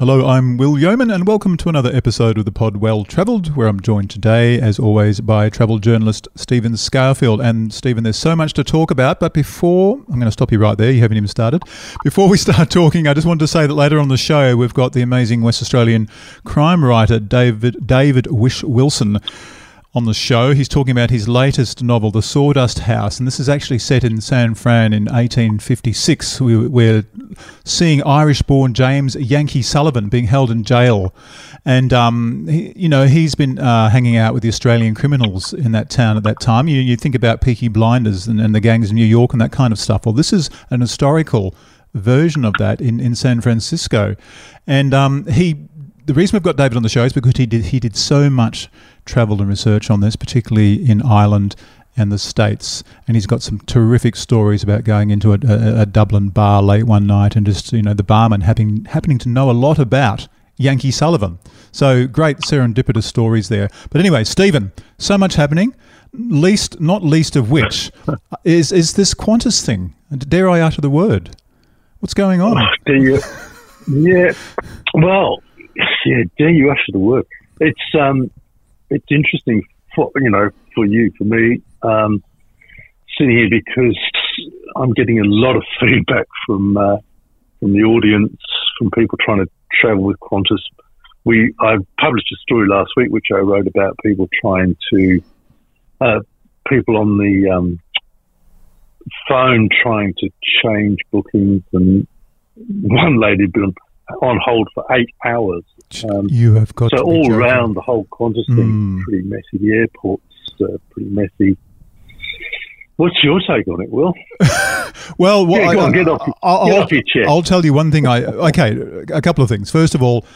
Hello, I'm Will Yeoman, and welcome to another episode of the pod Well Travelled, where I'm joined today, as always, by travel journalist Stephen Scourfield. And Stephen, there's so much to talk about, but before I'm going to stop you right there, you haven't even started. Before we start talking, I just wanted to say that later on the show, we've got the amazing West Australian crime writer David David Whish-Wilson on the show. He's talking about his latest novel, The Sawdust House, and this is actually set in San Fran in 1856. We, we're seeing Irish-born James Yankee Sullivan being held in jail, and um, he, you know he's been uh, hanging out with the Australian criminals in that town at that time. You, you think about Peaky Blinders and, and the gangs in New York and that kind of stuff. Well, this is an historical version of that in, in San Francisco, and um, he the reason we've got David on the show is because he did he did so much travel and research on this, particularly in Ireland and the States. And he's got some terrific stories about going into a, a, a, Dublin bar late one night and just you know the barman having happening to know a lot about Yankee Sullivan. So great serendipitous stories there. But anyway, Stephen, so much happening. Least, not least of which, is is this Qantas thing. Dare I utter the word? What's going on? Oh, do you? Yeah. Well, yeah, dare you utter the word? It's um, it's interesting for you know for you for me um, sitting here because I'm getting a lot of feedback from uh, from the audience from people trying to travel with Qantas. We I published a story last week which I wrote about people trying to uh, people on the um, phone trying to change bookings and one lady been on hold for eight hours. Um, you have got so all around the whole Qantas thing, mm. pretty messy. The airport's uh, pretty messy. What's your take on it, Will? well, yeah, I, on, get off, I'll, get off your chair. I'll tell you one thing. I okay, a couple of things. First of all,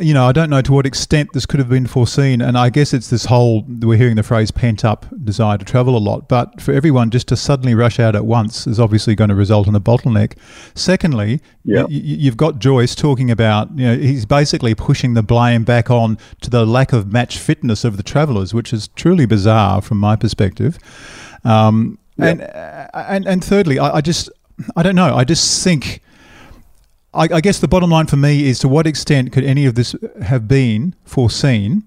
you know, I don't know to what extent this could have been foreseen. And I guess it's this whole, we're hearing the phrase pent up desire to travel a lot. But for everyone just to suddenly rush out at once is obviously going to result in a bottleneck. Secondly, yep. you've got Joyce talking about, you know, he's basically pushing the blame back on to the lack of match fitness of the travellers, which is truly bizarre from my perspective. Um, yep. and, and, and thirdly, I, I just, I don't know, I just think I, I guess the bottom line for me is to what extent could any of this have been foreseen,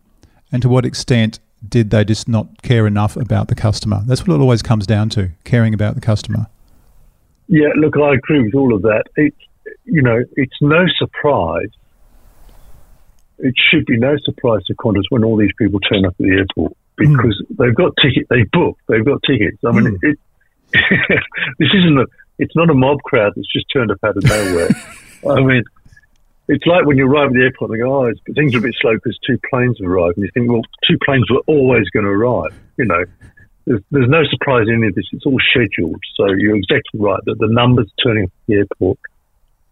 and to what extent did they just not care enough about the customer? That's what it always comes down to: caring about the customer. Yeah, look, I agree with all of that. It's you know, it's no surprise. It should be no surprise to Qantas when all these people turn up at the airport because mm. they've got tickets. They booked. They've got tickets. I mean, mm. it, this isn't a. It's not a mob crowd that's just turned up out of nowhere. I mean, it's like when you arrive at the airport and go, oh, things are a bit slow because two planes have arrived. And you think, well, two planes were always going to arrive. You know, there's, there's no surprise in any of this. It's all scheduled. So you're exactly right that the numbers turning up at the airport,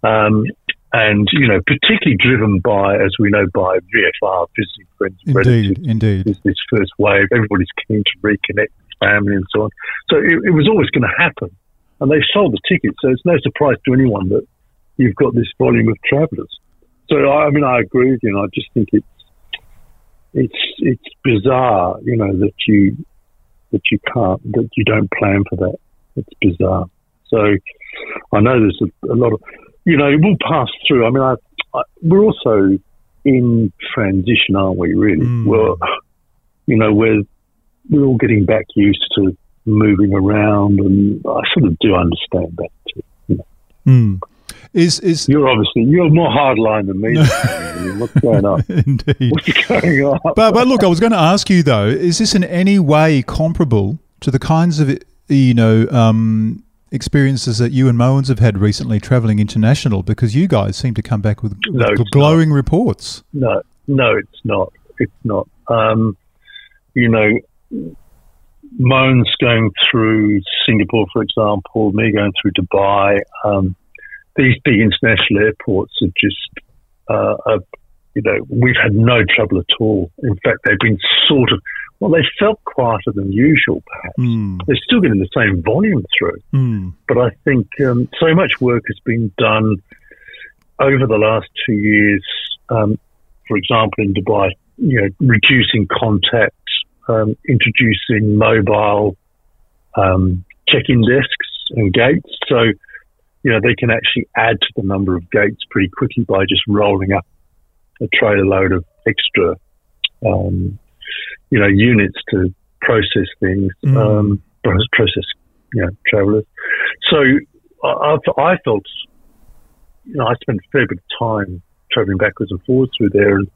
um, and, you know, particularly driven by, as we know, by VFR, visiting friends and Indeed, indeed. This, this first wave. Everybody's keen to reconnect with family and so on. So it, it was always going to happen. And they sold the tickets. So it's no surprise to anyone that you've got this volume of travellers. So I mean, I agree with you, and I just think it's it's it's bizarre, you know, that you that you can't that you don't plan for that. It's bizarre. So I know there's a, a lot of, you know, we'll pass through. I mean, I, I, we're also in transition, aren't we? Really, mm. we're you know we're we're all getting back used to moving around, and I sort of do understand that too. You know. mm. Is is you're obviously you're more hardline than me. What's going on? Indeed. What's going on? But but look, I was going to ask you though: is this in any way comparable to the kinds of you know um, experiences that you and Moens have had recently travelling international? Because you guys seem to come back with, no, glowing not. reports. No, no, it's not. It's not. Um, you know, Moans going through Singapore, for example, me going through Dubai. Um, these big international airports are just, uh, are, you know, we've had no trouble at all. In fact, they've been sort of, well, they felt quieter than usual, perhaps. Mm. They're still getting the same volume through. Mm. But I think um, so much work has been done over the last two years. Um, for example, in Dubai, you know, reducing contact, um, introducing mobile um, check-in desks and gates. So you know, they can actually add to the number of gates pretty quickly by just rolling up a trailer load of extra, um, you know, units to process things, mm. um, process, you know, travelers. So I, I felt, you know, I spent a fair bit of time traveling backwards and forwards through there, and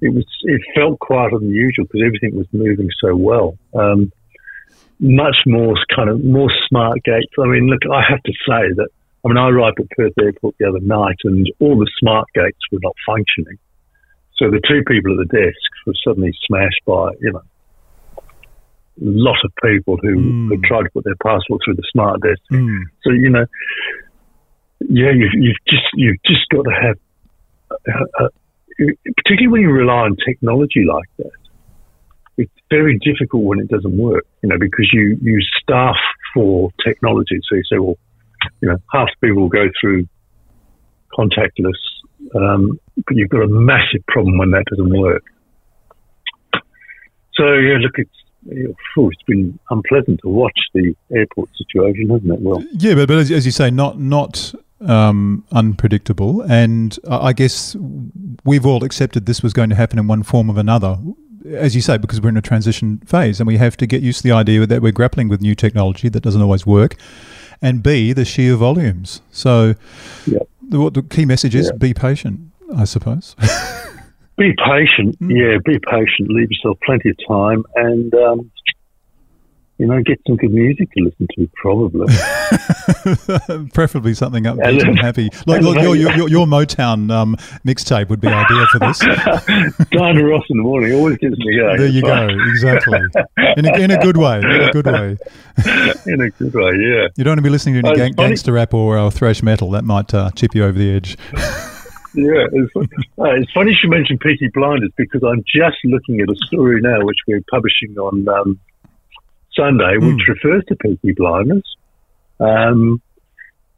it was it felt quieter than usual because everything was moving so well. Um, much more kind of more smart gates. I mean, look, I have to say that. I mean, I arrived at Perth Airport the other night, and all the smart gates were not functioning. So the two people at the desks were suddenly smashed by, you know, a lot of people who mm. had tried to put their passport through the smart desk. Mm. So you know, yeah, you've, you've just you've just got to have, uh, uh, particularly when you rely on technology like that. It's very difficult when it doesn't work, you know, because you you staff for technology. So you say, well, you know, half the people will go through contactless um, but you've got a massive problem when that doesn't work. So yeah, look, it's it's been unpleasant to watch the airport situation, hasn't it? Well, yeah, but, but as, as you say, not not um, unpredictable, and I guess we've all accepted this was going to happen in one form or another. As you say, because we're in a transition phase, and we have to get used to the idea that we're grappling with new technology that doesn't always work, and B, the sheer volumes. So, yep the, the key message is be patient, I suppose. be patient, mm. yeah, be patient. Leave yourself plenty of time, and um, you know, get some good music to listen to, probably. Preferably something upbeat and happy. Like, like your, your, your, Motown um, mixtape would be ideal for this. Diana Ross in the morning always gives me going. There you go, exactly. In a, in a good way, in a good way. in a good way, yeah. You don't want to be listening to any gang, gangster rap or uh, thrash metal. That might uh, chip you over the edge. yeah, it's, uh, it's, funny you mentioned Peaky Blinders because I'm just looking at a story now which we're publishing on um, Sunday, mm. which refers to Peaky Blinders. Because, um,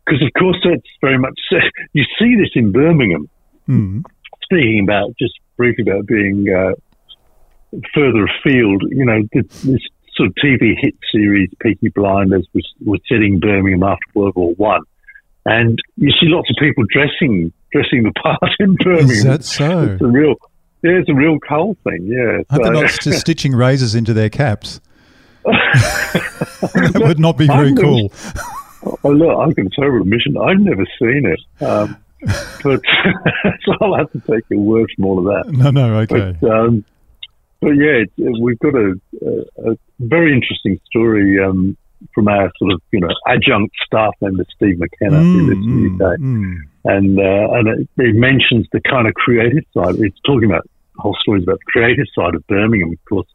of course, that's very much, you see this in Birmingham. Mm. Speaking about, just briefly about being uh, further afield, you know, this, this, sort of TV hit series, Peaky Blinders, was, was set in Birmingham after World War One. And you see lots of people dressing dressing the part in Birmingham. Is that so? It's a real, yeah, it's a real cold thing. Yeah, are so. they not stitching razors into their caps? That would not be very cool. Oh, look, I can a mission. I've never seen it. Um, but so I'll have to take your word from all of that. No, no, okay. But, um, but yeah, we've got a, a, a very interesting story um, from our sort of you know adjunct staff member Steve McKenna mm, who lives in the UK, mm. and uh, and it, it, mentions the kind of creative side. It's talking about the whole stories about the creative side of Birmingham, of course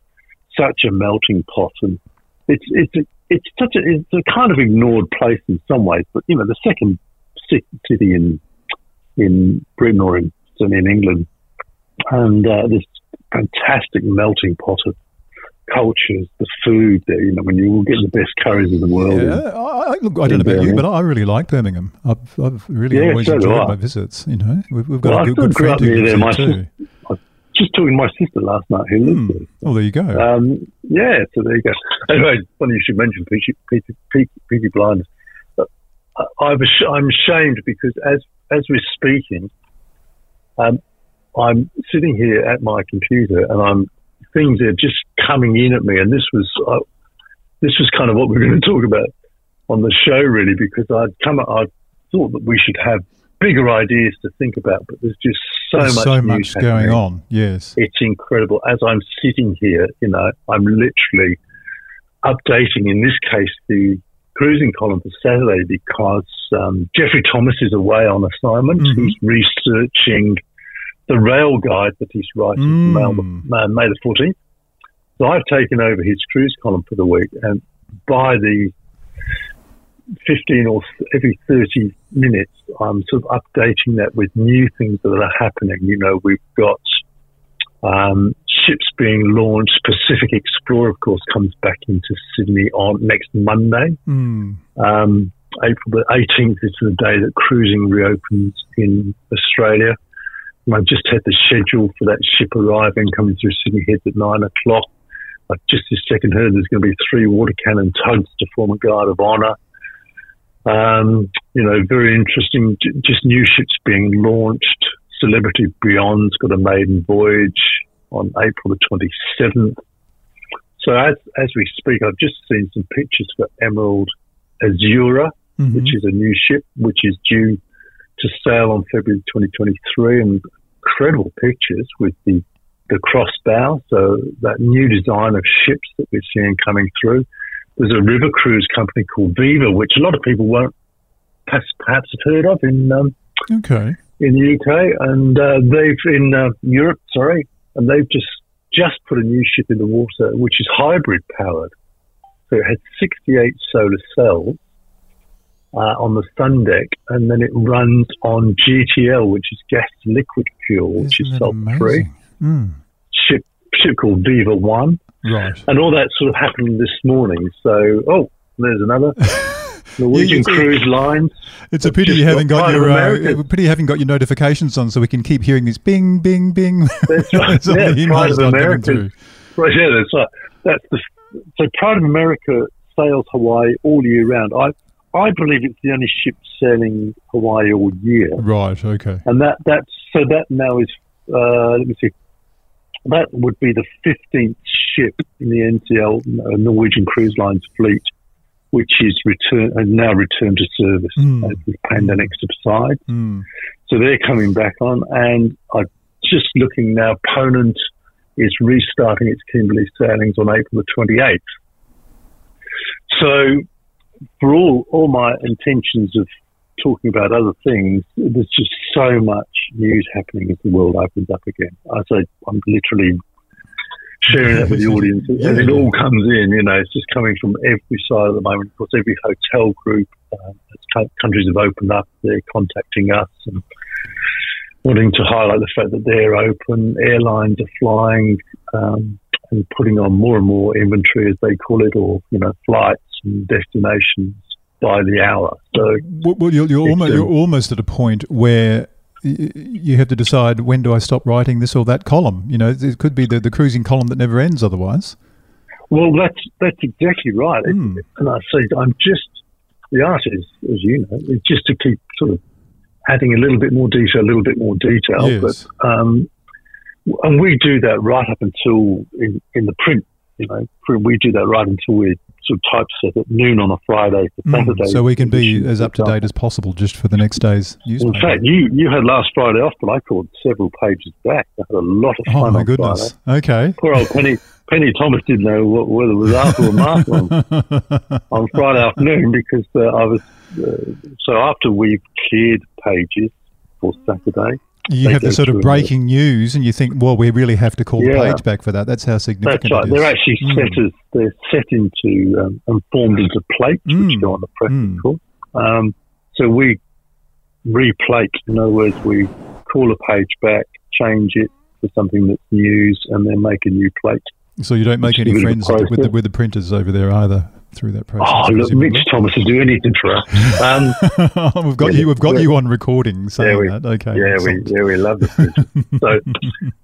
such a melting pot, and it's it's a, it's such a it's a kind of ignored place in some ways. But you know, the second city in in Britain or in in England, and uh, this fantastic melting pot of cultures, the food there. You know, when you will get the best curries in the world. Yeah, in, I, look, I don't know about you, but I really like Birmingham. I've, I've really yeah, always so enjoyed my visits. You know, we've, we've got well, a good, good friend who there too. Just talking to my sister last night who lives mm. there. Oh, there you go. Um, yeah, so there you go. Anyway, funny you should mention Peaky, Peaky, Peaky, Peaky Blinders. I, I'm ashamed because as as we're speaking, um, I'm sitting here at my computer and I'm things are just coming in at me. And this was uh, this was kind of what we are going to talk about on the show, really, because I'd come, I thought that we should have bigger ideas to think about, but there's just so there's much, so much going on. Yes, it's incredible. As I'm sitting here, you know, I'm literally updating. In this case, the cruising column for Saturday because um, Jeffrey Thomas is away on assignment. Mm-hmm. He's researching the rail guide that he's writing mm. for May the 14th. So I've taken over his cruise column for the week, and by the 15 or every 30 minutes, I'm sort of updating that with new things that are happening. You know, we've got um, ships being launched. Pacific Explorer, of course, comes back into Sydney on next Monday. Mm. Um, April the 18th is the day that cruising reopens in Australia. And I've just had the schedule for that ship arriving, coming through Sydney Heads at nine o'clock. I've just this second heard there's going to be three water cannon tugs to form a guard of honour. Um, you know, very interesting. Just new ships being launched. Celebrity Beyond's got a maiden voyage on April the 27th. So as, as we speak, I've just seen some pictures for Emerald Azura, mm-hmm. which is a new ship, which is due to sail on February 2023, and incredible pictures with the the crossbow. So that new design of ships that we're seeing coming through. There's a river cruise company called Viva, which a lot of people won't perhaps, perhaps have heard of in um, okay in the UK, and uh, they've in uh, Europe, sorry, and they've just just put a new ship in the water, which is hybrid powered. So it has 68 solar cells uh, on the sun deck, and then it runs on GTL, which is gas to liquid fuel, which Isn't is sulfur free. Mm. Ship ship called Viva One, Right. and all that sort of happened this morning. So, oh, there's another Norwegian a- Cruise Lines. It's a pity you haven't got got Pride of your uh, pity you haven't got your notifications on, so we can keep hearing this bing, bing, bing. That's right. As yeah, Pride of America. Right, yeah, that's right. That's the so Pride of America sails Hawaii all year round. I I believe it's the only ship sailing Hawaii all year, Right. Okay. and that that's so that now is uh, let me see. That would be the fifteenth ship in the NCL uh, Norwegian Cruise Lines fleet, which is return uh, now returned to service Mm. as the pandemic subsides. Mm. So they're coming back on, and I'm just looking now. Ponant is restarting its Kimberley sailings on April the 28th. So, for all all my intentions of talking about other things, there's just so much news happening as the world opens up again. I say I'm literally sharing that with the audience, and it all comes in. You know, it's just coming from every side at the moment. Of course, every hotel group, uh, as countries have opened up, they're contacting us and wanting to highlight the fact that they're open. Airlines are flying um, and putting on more and more inventory, as they call it, or you know, flights and destinations by the hour. So Well, you're, you're, almost, you're um, almost at a point where you have to decide when do I stop writing this or that column. You know, it could be the, the cruising column that never ends otherwise. Well, that's that's exactly right. Hmm. And I say I'm just the art is, as you know, is just to keep sort of adding a little bit more detail, a little bit more detail. Yes. But um, and we do that right up until in, in the print. You know, print, we do that right until we're sort of typeset at noon on a Friday for Mm. Saturday. So we can be as up to date as possible just for the next day's In fact, you, you had last Friday off, but I called several pages back. I had a lot of fun oh my on goodness. Friday. Okay. Poor old Penny Penny Thomas didn't know what, whether it was Arthur or Martha on, on Friday afternoon because uh, I was uh, so after we've cleared pages for Saturday. You have the sort of breaking news, and you think, well, we really have to call the page back for that. That's how significant That's right. it is. They're actually Mm. set as they're set into um, and formed into plates Mm. which go on the press. Mm. course. Um, so we replate. In other words, we call a page back, change it to something that's news, and then make a new plate. So you don't make any a bit of a friends with the, with the printers over there either through that process. Oh, look. Mitch Thomas will do anything for us. Um, we've got Yeah, you. We've got you on recording saying we- that. Okay. yeah, we yeah we love this. so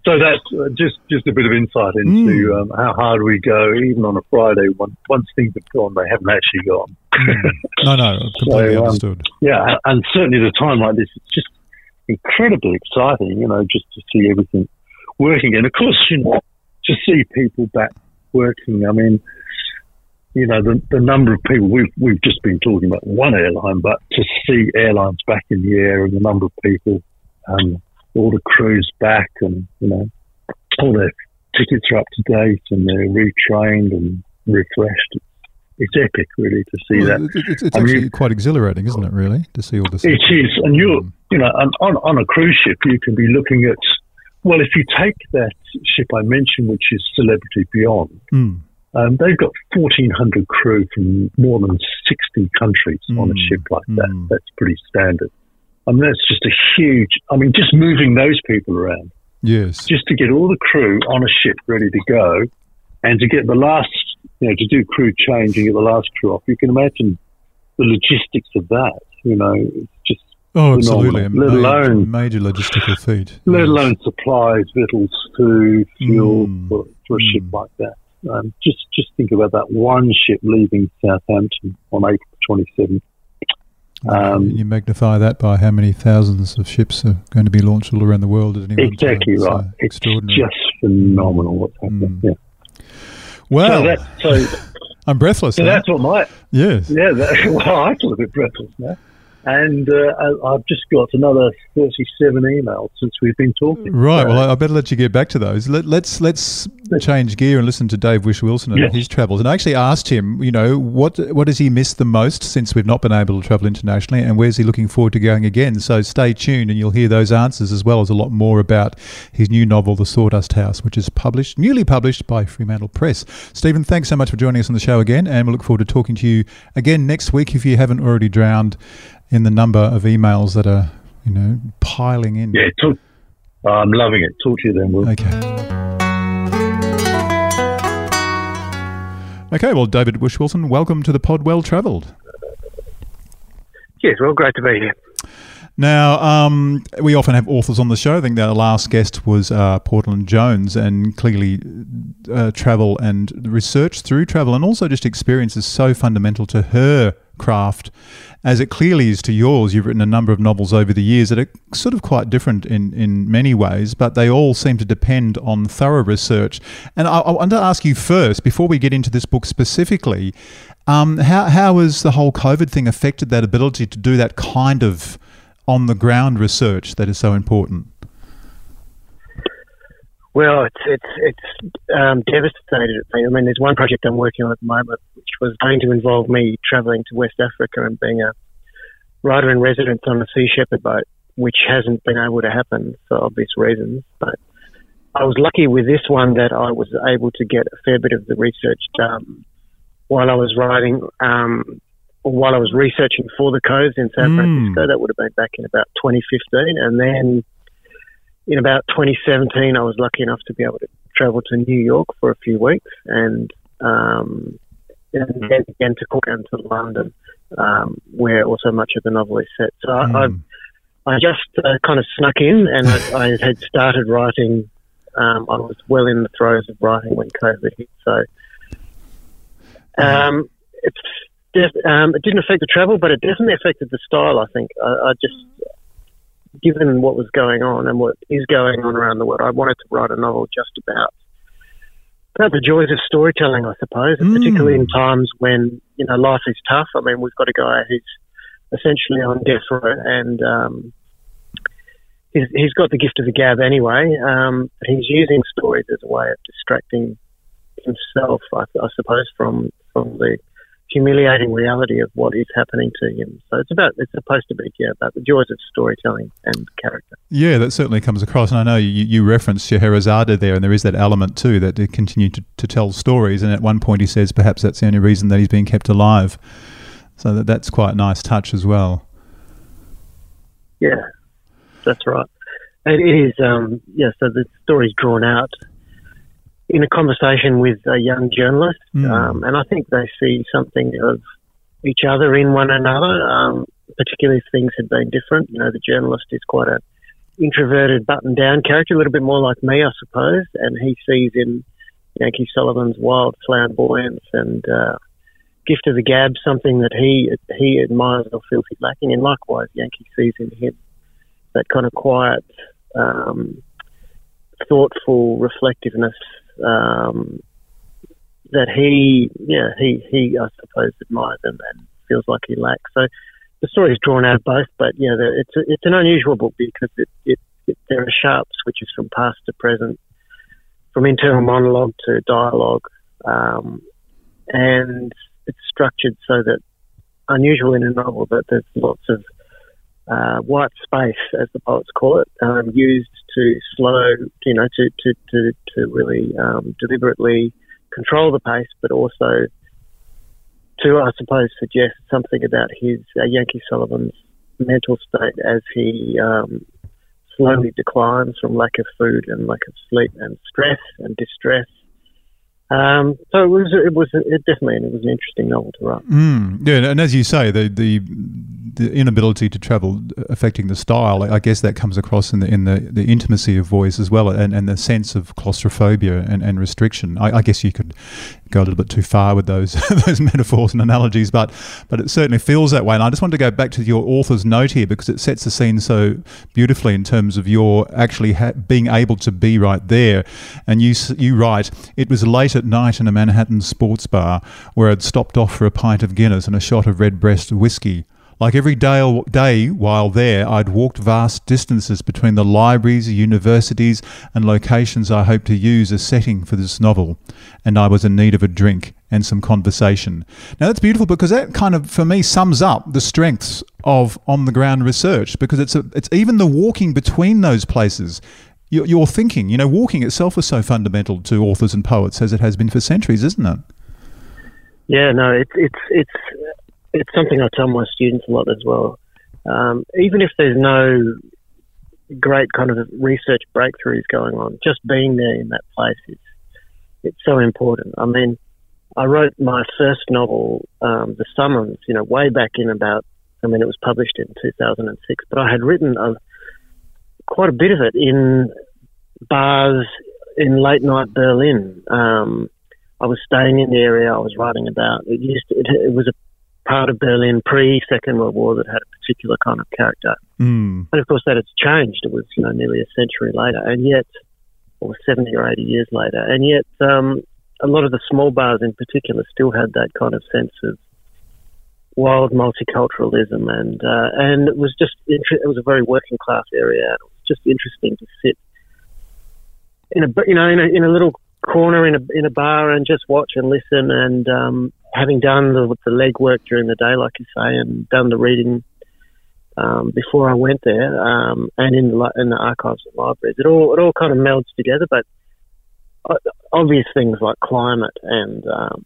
so that's uh, just just a bit of insight into Mm. um, how hard we go, even on a Friday. Once once things have gone, they haven't actually gone. no, no, completely So, um, understood. Yeah, and- and certainly at a time like this, it's just incredibly exciting. You know, just to see everything working, and of course, you know, to see people back working. I mean. You know the, the number of people we've we've just been talking about one airline, but to see airlines back in the air and the number of people, um, all the crews back, and you know all their tickets are up to date and they're retrained and refreshed. It's epic, really, to see Well, that. it's it's mean- quite exhilarating, isn't it? Really, to see all this. It is, and you're, Mm. you know, on, on, on a cruise ship, you can be looking at, well, if you take that ship I mentioned, which is Celebrity Beyond, Mm. Um, they've got 1,400 crew from more than 60 countries on a Mm, ship like that. mm. That's pretty standard. I mean, that's just a huge, I mean, just moving those people around, Yes. just to get all the crew on a ship ready to go and to get the last, you know, to do crew change and get the last crew off. You can imagine the logistics of that, you know, it's just Oh, absolutely. Phenomenal, let major, alone- major logistical feat. let Yes. alone supplies, victuals, food, fuel Mm. for, for a ship Mm. like that. Um, just just think about that one ship leaving Southampton on April 27th. Um, you magnify that by how many thousands of ships are going to be launched all around the world at any one time. exactly uh, right. It's extraordinary. just phenomenal what's happening. Mm. Yeah. well, so, that, so, I'm breathless. so now. that's what my yes. yeah. That, well, I feel a bit breathless now, and uh, I, I've just got another thirty-seven emails since we've been talking. Right. So- Well, I, better let you get back to those. Let, let's let's change gear and listen to Dave Whish-Wilson and Yes. his travels. And I actually asked him, you know, what what has he missed the most since we've not been able to travel internationally, and where's he looking forward to going again? So stay tuned, and you'll hear those answers as well as a lot more about his new novel, The Sawdust House, which is published newly published by Fremantle Press. Stephen, thanks so much for joining us on the show again, and we look forward to talking to you again next week if you haven't already drowned in the number of emails that are, you know, piling in. yeah, talk, I'm loving it. Talk to you then. Will. Okay. Okay, well, David Whish-Wilson, welcome to the pod Well Travelled. Yes, well, great to be here. Now, um, we often have authors on the show. I think our last guest was uh, Portland Jones, and clearly, uh, travel and research through travel and also just experience is so fundamental to her craft, as it clearly is to yours. You've written a number of novels over the years that are sort of quite different in, in many ways, but they all seem to depend on thorough research. And I, I want to ask you first, before we get into this book specifically, um, how, how has the whole COVID thing affected that ability to do that kind of on the ground research that is so important? Well, it's it's it's um, devastated me. I mean, there's one project I'm working on at the moment, which was going to involve me travelling to West Africa and being a writer in residence on a Sea Shepherd boat, which hasn't been able to happen for obvious reasons. But I was lucky with this one that I was able to get a fair bit of the research done while I was writing, um, while I was researching for the coves in San Mm. Francisco. That would have been back in about 2015, and then in about 2017, I was lucky enough to be able to travel to New York for a few weeks, and um, and then again to Cork and to London, um, where also much of the novel is set. So I, Mm. I, I just uh, kind of snuck in, and I, I had started writing. Um, I was well in the throes of writing when COVID hit, so um, it's def- um, it didn't affect the travel, but it definitely affected the style. I think I, I just given what was going on and what is going on around the world, I wanted to write a novel just about about the joys of storytelling, I suppose, Mm. particularly in times when you know life is tough. I mean, we've got a guy who's essentially on death row, and um, he's, he's got the gift of the gab anyway. Um, but he's using stories as a way of distracting himself, I, I suppose, from from the humiliating reality of what is happening to him. So it's about it's supposed to be yeah about the joys of storytelling and character. Yeah, that certainly comes across. And I know you, you referenced Scheherazade there, and there is that element too that they continue to, to tell stories. And at one point, he says perhaps that's the only reason that he's being kept alive. So that, that's quite a nice touch as well. Yeah, that's right. It is, um, yeah, so the story's drawn out in a conversation with a young journalist, Mm. um, and I think they see something of each other in one another, um, particularly if things had been different. You know, the journalist is quite a introverted, button-down character, a little bit more like me, I suppose, and he sees in Yankee Sullivan's wild flamboyance and uh, gift of the gab something that he he admires or feels he's lacking, and likewise, Yankee sees in him that kind of quiet, um, thoughtful reflectiveness um, that he, yeah, he, he, I suppose, admires and, and feels like he lacks. So the story is drawn out of both, but yeah, the, it's a, it's an unusual book because it, it, it there are sharp switches from past to present, from internal monologue to dialogue, um, and it's structured so that unusual in a novel that there's lots of uh, white space, as the poets call it, um, used to slow, you know, to to to, to really um, deliberately control the pace, but also to, I suppose, suggest something about his uh, Yankee Sullivan's mental state as he um, slowly declines from lack of food and lack of sleep and stress and distress. Um, so it was, it was, it definitely, it was an interesting novel to write. Mm, yeah, and as you say, the the the inability to travel affecting the style, I guess that comes across in the in the, the intimacy of voice as well, and, and the sense of claustrophobia and, and restriction. I, I guess you could go a little bit too far with those those metaphors and analogies, but but it certainly feels that way. And I just want to go back to your author's note here because it sets the scene so beautifully in terms of your actually ha- being able to be right there. And you you write, it was late at night in a Manhattan sports bar where I'd stopped off for a pint of Guinness and a shot of Redbreast whiskey. Like every day, day while there, I'd walked vast distances between the libraries, universities, and locations I hoped to use as setting for this novel, and I was in need of a drink and some conversation. Now that's beautiful because that kind of, for me, sums up the strengths of on the ground research because it's a, it's even the walking between those places. Your, your thinking, you know, walking itself is so fundamental to authors and poets as it has been for centuries, isn't it? Yeah, no, it's it's it's it's something I tell my students a lot as well. Um, even if there's no great kind of research breakthroughs going on, just being there in that place is it's so important. I mean, I wrote my first novel, um, The Summons, you know, way back in about. I mean, it was published in 2006, but I had written a, quite a bit of it in bars in late night Berlin. Um, I was staying in the area I was writing about. It used to, it, it was a part of Berlin pre Second World War that had a particular kind of character. Mm. And of course, that has changed. It was you know nearly a century later, and yet, or seventy or eighty years later, and yet um, a lot of the small bars in particular still had that kind of sense of wild multiculturalism, and uh, and it was just it was a very working class area. It just interesting to sit in a you know in a, in a little corner in a in a bar and just watch and listen and um, having done the, the legwork during the day, like you say, and done the reading um, before I went there, um, and in the in the archives and libraries, it all it all kind of melds together. But obvious things like climate and um,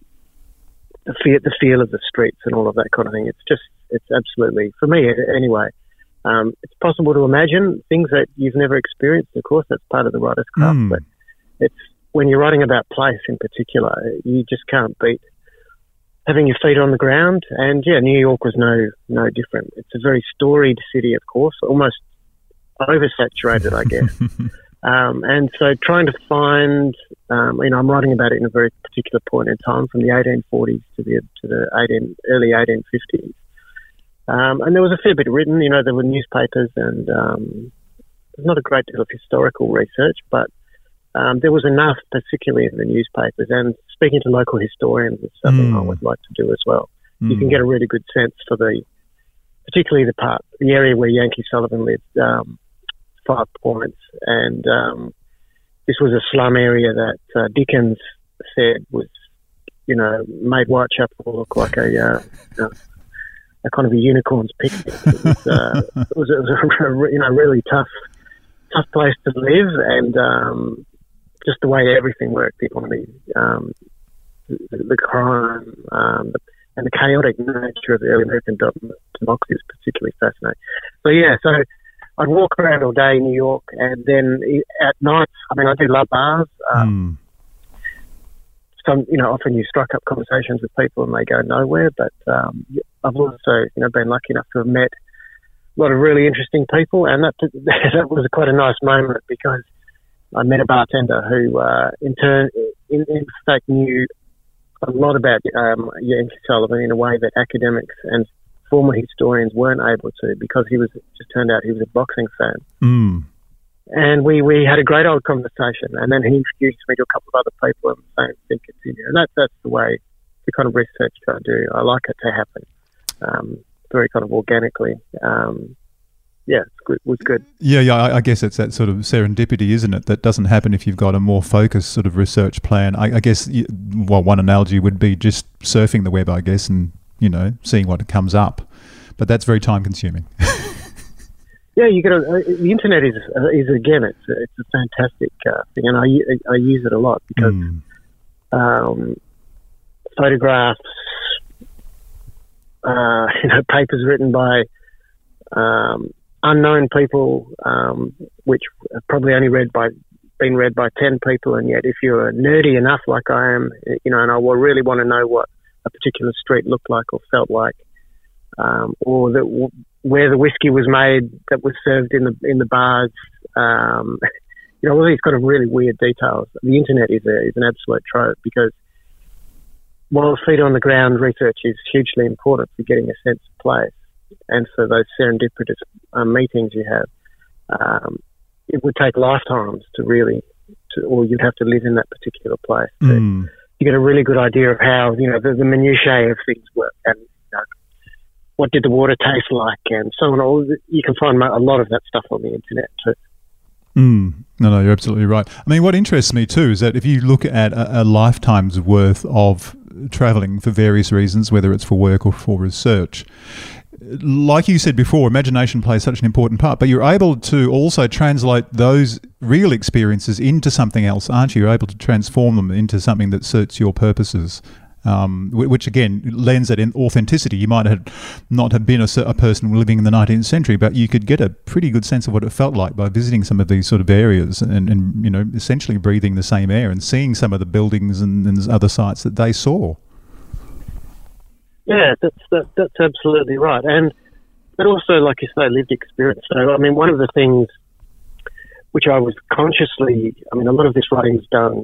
the feel the feel of the streets and all of that kind of thing. It's just it's absolutely for me anyway. Um, it's possible to imagine things that you've never experienced. Of course, that's part of the writer's craft, Mm. but it's when you're writing about place in particular, you just can't beat having your feet on the ground. And yeah, New York was no no different. It's a very storied city, of course, almost oversaturated, I guess. um, and so trying to find, um, you know, I'm writing about it in a very particular point in time, from the 1840s to the to the 18, early 1850s. Um, and there was a fair bit written. You know, there were newspapers and um, not a great deal of historical research, but um, there was enough, particularly in the newspapers. And speaking to local historians is something I Mm. would like to do as well. You Mm. can get a really good sense for the, particularly the part, the area where Yankee Sullivan lived, um, Five Points, and um, this was a slum area that uh, Dickens said was, you know, made Whitechapel look like a, uh, a, a kind of a unicorn's picnic. It was, uh, it was, it was a, re- you know, really tough, tough place to live, and um, just the way everything worked, the economy, um, the, the crime, um, and the chaotic nature of the early American democracy is particularly fascinating. So yeah, so I'd walk around all day in New York, and then at night, I mean, I do love bars. Um, Mm. Some, you know, often you strike up conversations with people and they go nowhere. But um, I've also, you know, been lucky enough to have met a lot of really interesting people, and that that was quite a nice moment because I met a bartender who, uh, in turn, in, in fact, knew a lot about um, Yankee Sullivan in a way that academics and former historians weren't able to because he was just turned out he was a boxing fan. Mm. And we, we had a great old conversation. And then he introduced me to a couple of other people and the same thing continued. And that's, that's the way, the kind of research that I do. I like it to happen um, very kind of organically. Um, yeah, it was good. Yeah, yeah. I, I guess it's that sort of serendipity, isn't it? That doesn't happen if you've got a more focused sort of research plan. I, I guess, well, one analogy would be just surfing the web, I guess, and you know, seeing what comes up. But that's very time consuming. Yeah, you got to, uh, the internet is, uh, is again, it's, a- it's a fantastic uh, thing. And I I use it a lot because Mm. um, photographs, uh, you know, papers written by um, unknown people, um, which have probably only read by been read by ten people, and yet if you're nerdy enough, like I am, you know, and I really want to know what a particular street looked like or felt like, um, or that where the whiskey was made that was served in the in the bars. Um, you know, all these kind of really weird details. The internet is a, is an absolute trope because while feet on the ground research is hugely important for getting a sense of place, and for those serendipitous um, meetings you have, um, it would take lifetimes to really, to, or you'd have to live in that particular place. Mm. You get a really good idea of how you know the, the minutiae of things work, and what did the water taste like, and so on. All you can find a lot of that stuff on the internet too. Mm. No, no, you're absolutely right. I mean, what interests me too is that if you look at a, a lifetime's worth of traveling for various reasons, whether it's for work or for research, like you said before, imagination plays such an important part, but you're able to also translate those real experiences into something else, aren't you? You're able to transform them into something that suits your purposes. Um, which again lends that in authenticity. You might have not have been a, a, person living in the 19th century, but you could get a pretty good sense of what it felt like by visiting some of these sort of areas and, and you know essentially breathing the same air and seeing some of the buildings and, and other sites that they saw. Yeah, that's that, that's absolutely right, and but also, like you say, lived experience. So, I mean, one of the things which I was consciously, I mean, a lot of this writing is done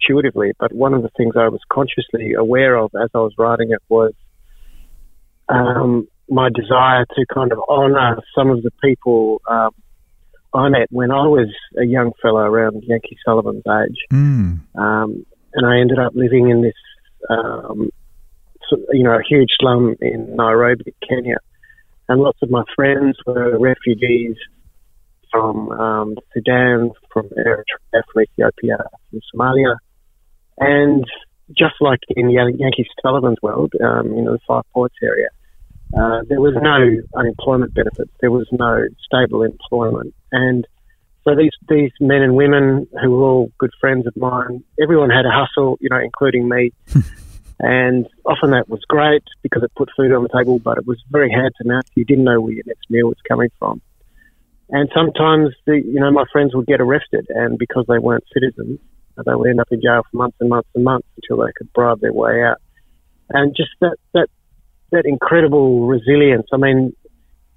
intuitively, but one of the things I was consciously aware of as I was writing it was um, my desire to kind of honour some of the people um, I met when I was a young fellow around Yankee Sullivan's age, mm. um, and I ended up living in this um, you know, a huge slum in Nairobi, Kenya. And lots of my friends were refugees from um, Sudan, from Eritrea, from Ethiopia, from Somalia. And just like in the Yankee Sullivan's world, um, you know, the Five Points area, uh, there was no unemployment benefits. There was no stable employment. And so these, these men and women who were all good friends of mine, everyone had a hustle, you know, including me. And often that was great because it put food on the table, but it was very hard to mouth. You didn't know where your next meal was coming from. And sometimes, the, you know, my friends would get arrested, and because they weren't citizens, they would end up in jail for months and months and months until they could bribe their way out. And just that that that incredible resilience. I mean,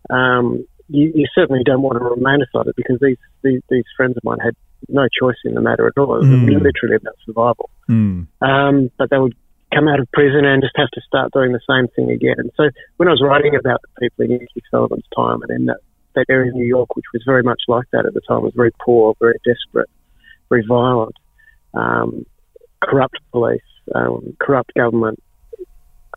um, you, you, certainly don't want to romanticize it because these, these, these friends of mine had no choice in the matter at all. It was mm. literally about survival. Mm. Um, but they would come out of prison and just have to start doing the same thing again. So when I was writing about the people in Yankee Sullivan's time and in that, that area of New York, which was very much like that at the time, was very poor, very desperate, very violent, um, corrupt police, um, corrupt government.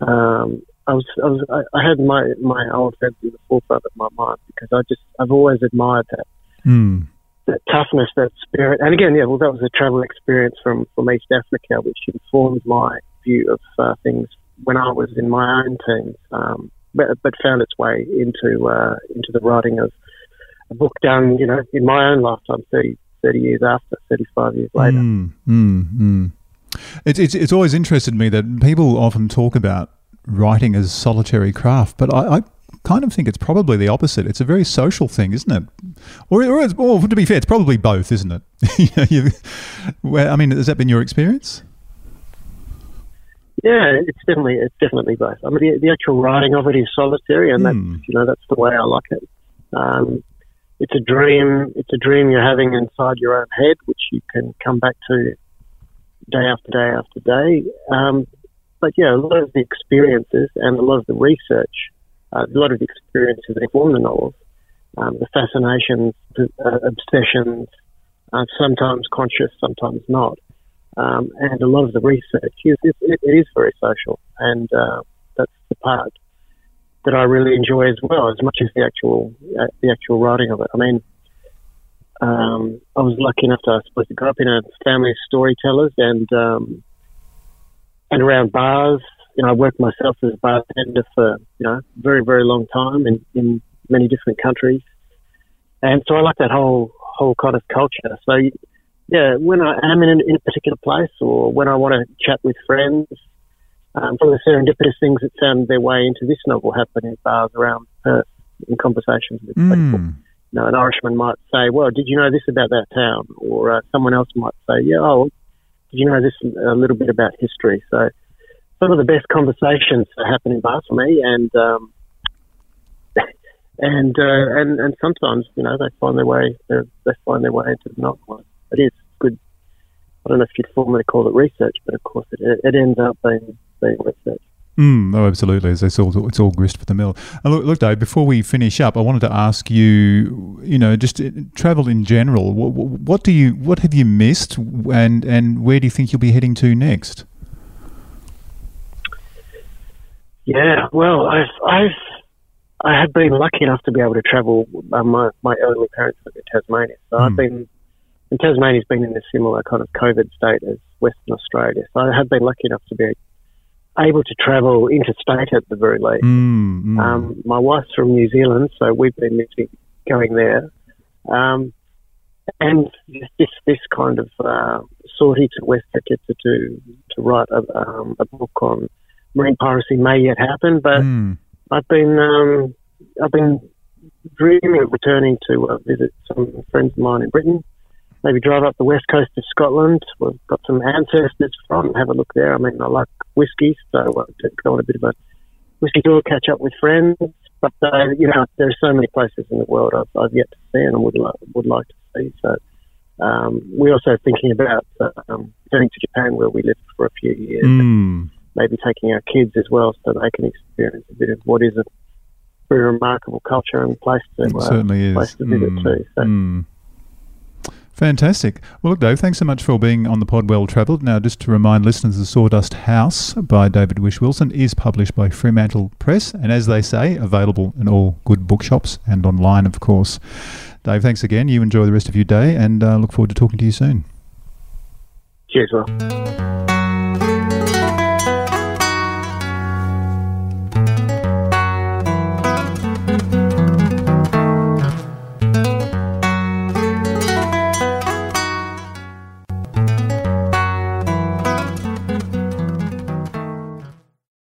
Um, I was, I was, I had my my old friends in the forefront of my mind because I just, I've always admired that. Mm that toughness, that spirit. And again, yeah, well, that was a travel experience from, from East Africa, which informed my view of uh, things when I was in my own teens, um, but, but found its way into uh, into the writing of a book done, you know, in my own lifetime, 30, 30 years after, 35 years later. Mm, mm, mm. It's, it's, it's always interested me that people often talk about writing as solitary craft, but I, I kind of think it's probably the opposite. It's a very social thing, isn't it? Or, or, or to be fair, it's probably both, isn't it? you know, well, I mean, has that been your experience? Yeah, it's definitely it's definitely both. I mean, the, the actual writing of it is solitary, and mm. that's hmm. you know that's the way I like it. Um, it's a dream. It's a dream you're having inside your own head, which you can come back to day after day after day. Um, but yeah, a lot of the experiences and a lot of the research, uh, a lot of the experiences that form the novels, um, the fascinations, uh, obsessions, uh, sometimes conscious, sometimes not, um, and a lot of the research is it, it is very social, and uh, that's the part that I really enjoy as well, as much as the actual uh, the actual writing of it. I mean, um, I was lucky enough to, I suppose, to grow up in a family of storytellers, and um, and around bars. You know, I worked myself as a bartender for you know very very long time in in many different countries, and so I like that whole whole kind of culture. So yeah, when I am in, in a particular place or when I want to chat with friends, um, some of the serendipitous things that found their way into this novel happen in bars around Perth in conversations with mm. people. You know, an Irishman might say, "Well, did you know this about that town?" Or uh, someone else might say, "Yeah, oh, did you know this a little bit about history?" So, some of the best conversations happen in bars for me, and um, and uh, and and sometimes you know they find their way they find their way into the life. It is good. I don't know if you'd formally call it research, but of course it, it ends up being being research. Mm, oh, absolutely. It's all, it's all grist for the mill. look, look, Dave, before we finish up, I wanted to ask you, you know, just uh, travel in general. What, what do you, what have you missed, and and where do you think you'll be heading to next? Yeah, well, I've I've I have been lucky enough to be able to travel. Uh, my my elderly parents live in Tasmania, so mm. I've been. And Tasmania's been in a similar kind of COVID state as Western Australia, so I have been lucky enough to be able to travel interstate at the very least. Mm, mm. Um, my wife's from New Zealand, so we've been missing going there. Um, and this this kind of uh, sortie to Westpac to to to write a, um, a book on marine piracy may yet happen, but mm. I've been um, I've been dreaming of returning to uh, visit some friends of mine in Britain. Maybe drive up the west coast of Scotland. We've got some ancestors from. Have a look there. I mean, I like whiskey, so uh, to go on a bit of a whiskey tour, catch up with friends. But uh, you know, there are so many places in the world I've, I've yet to see and would like would like to see. So um, we're also thinking about um, going to Japan, where we lived for a few years. Mm maybe taking our kids as well so they can experience a bit of what is a very remarkable culture and place to, uh, certainly is. place to visit mm. too. So. Mm. Fantastic. Well, look, Dave, thanks so much for being on the pod Well Travelled. Now, just to remind listeners, The Sawdust House by David Whish-Wilson is published by Fremantle Press, and as they say, available in all good bookshops and online, of course. Dave, thanks again. You enjoy the rest of your day, and uh, look forward to talking to you soon. Cheers, Will.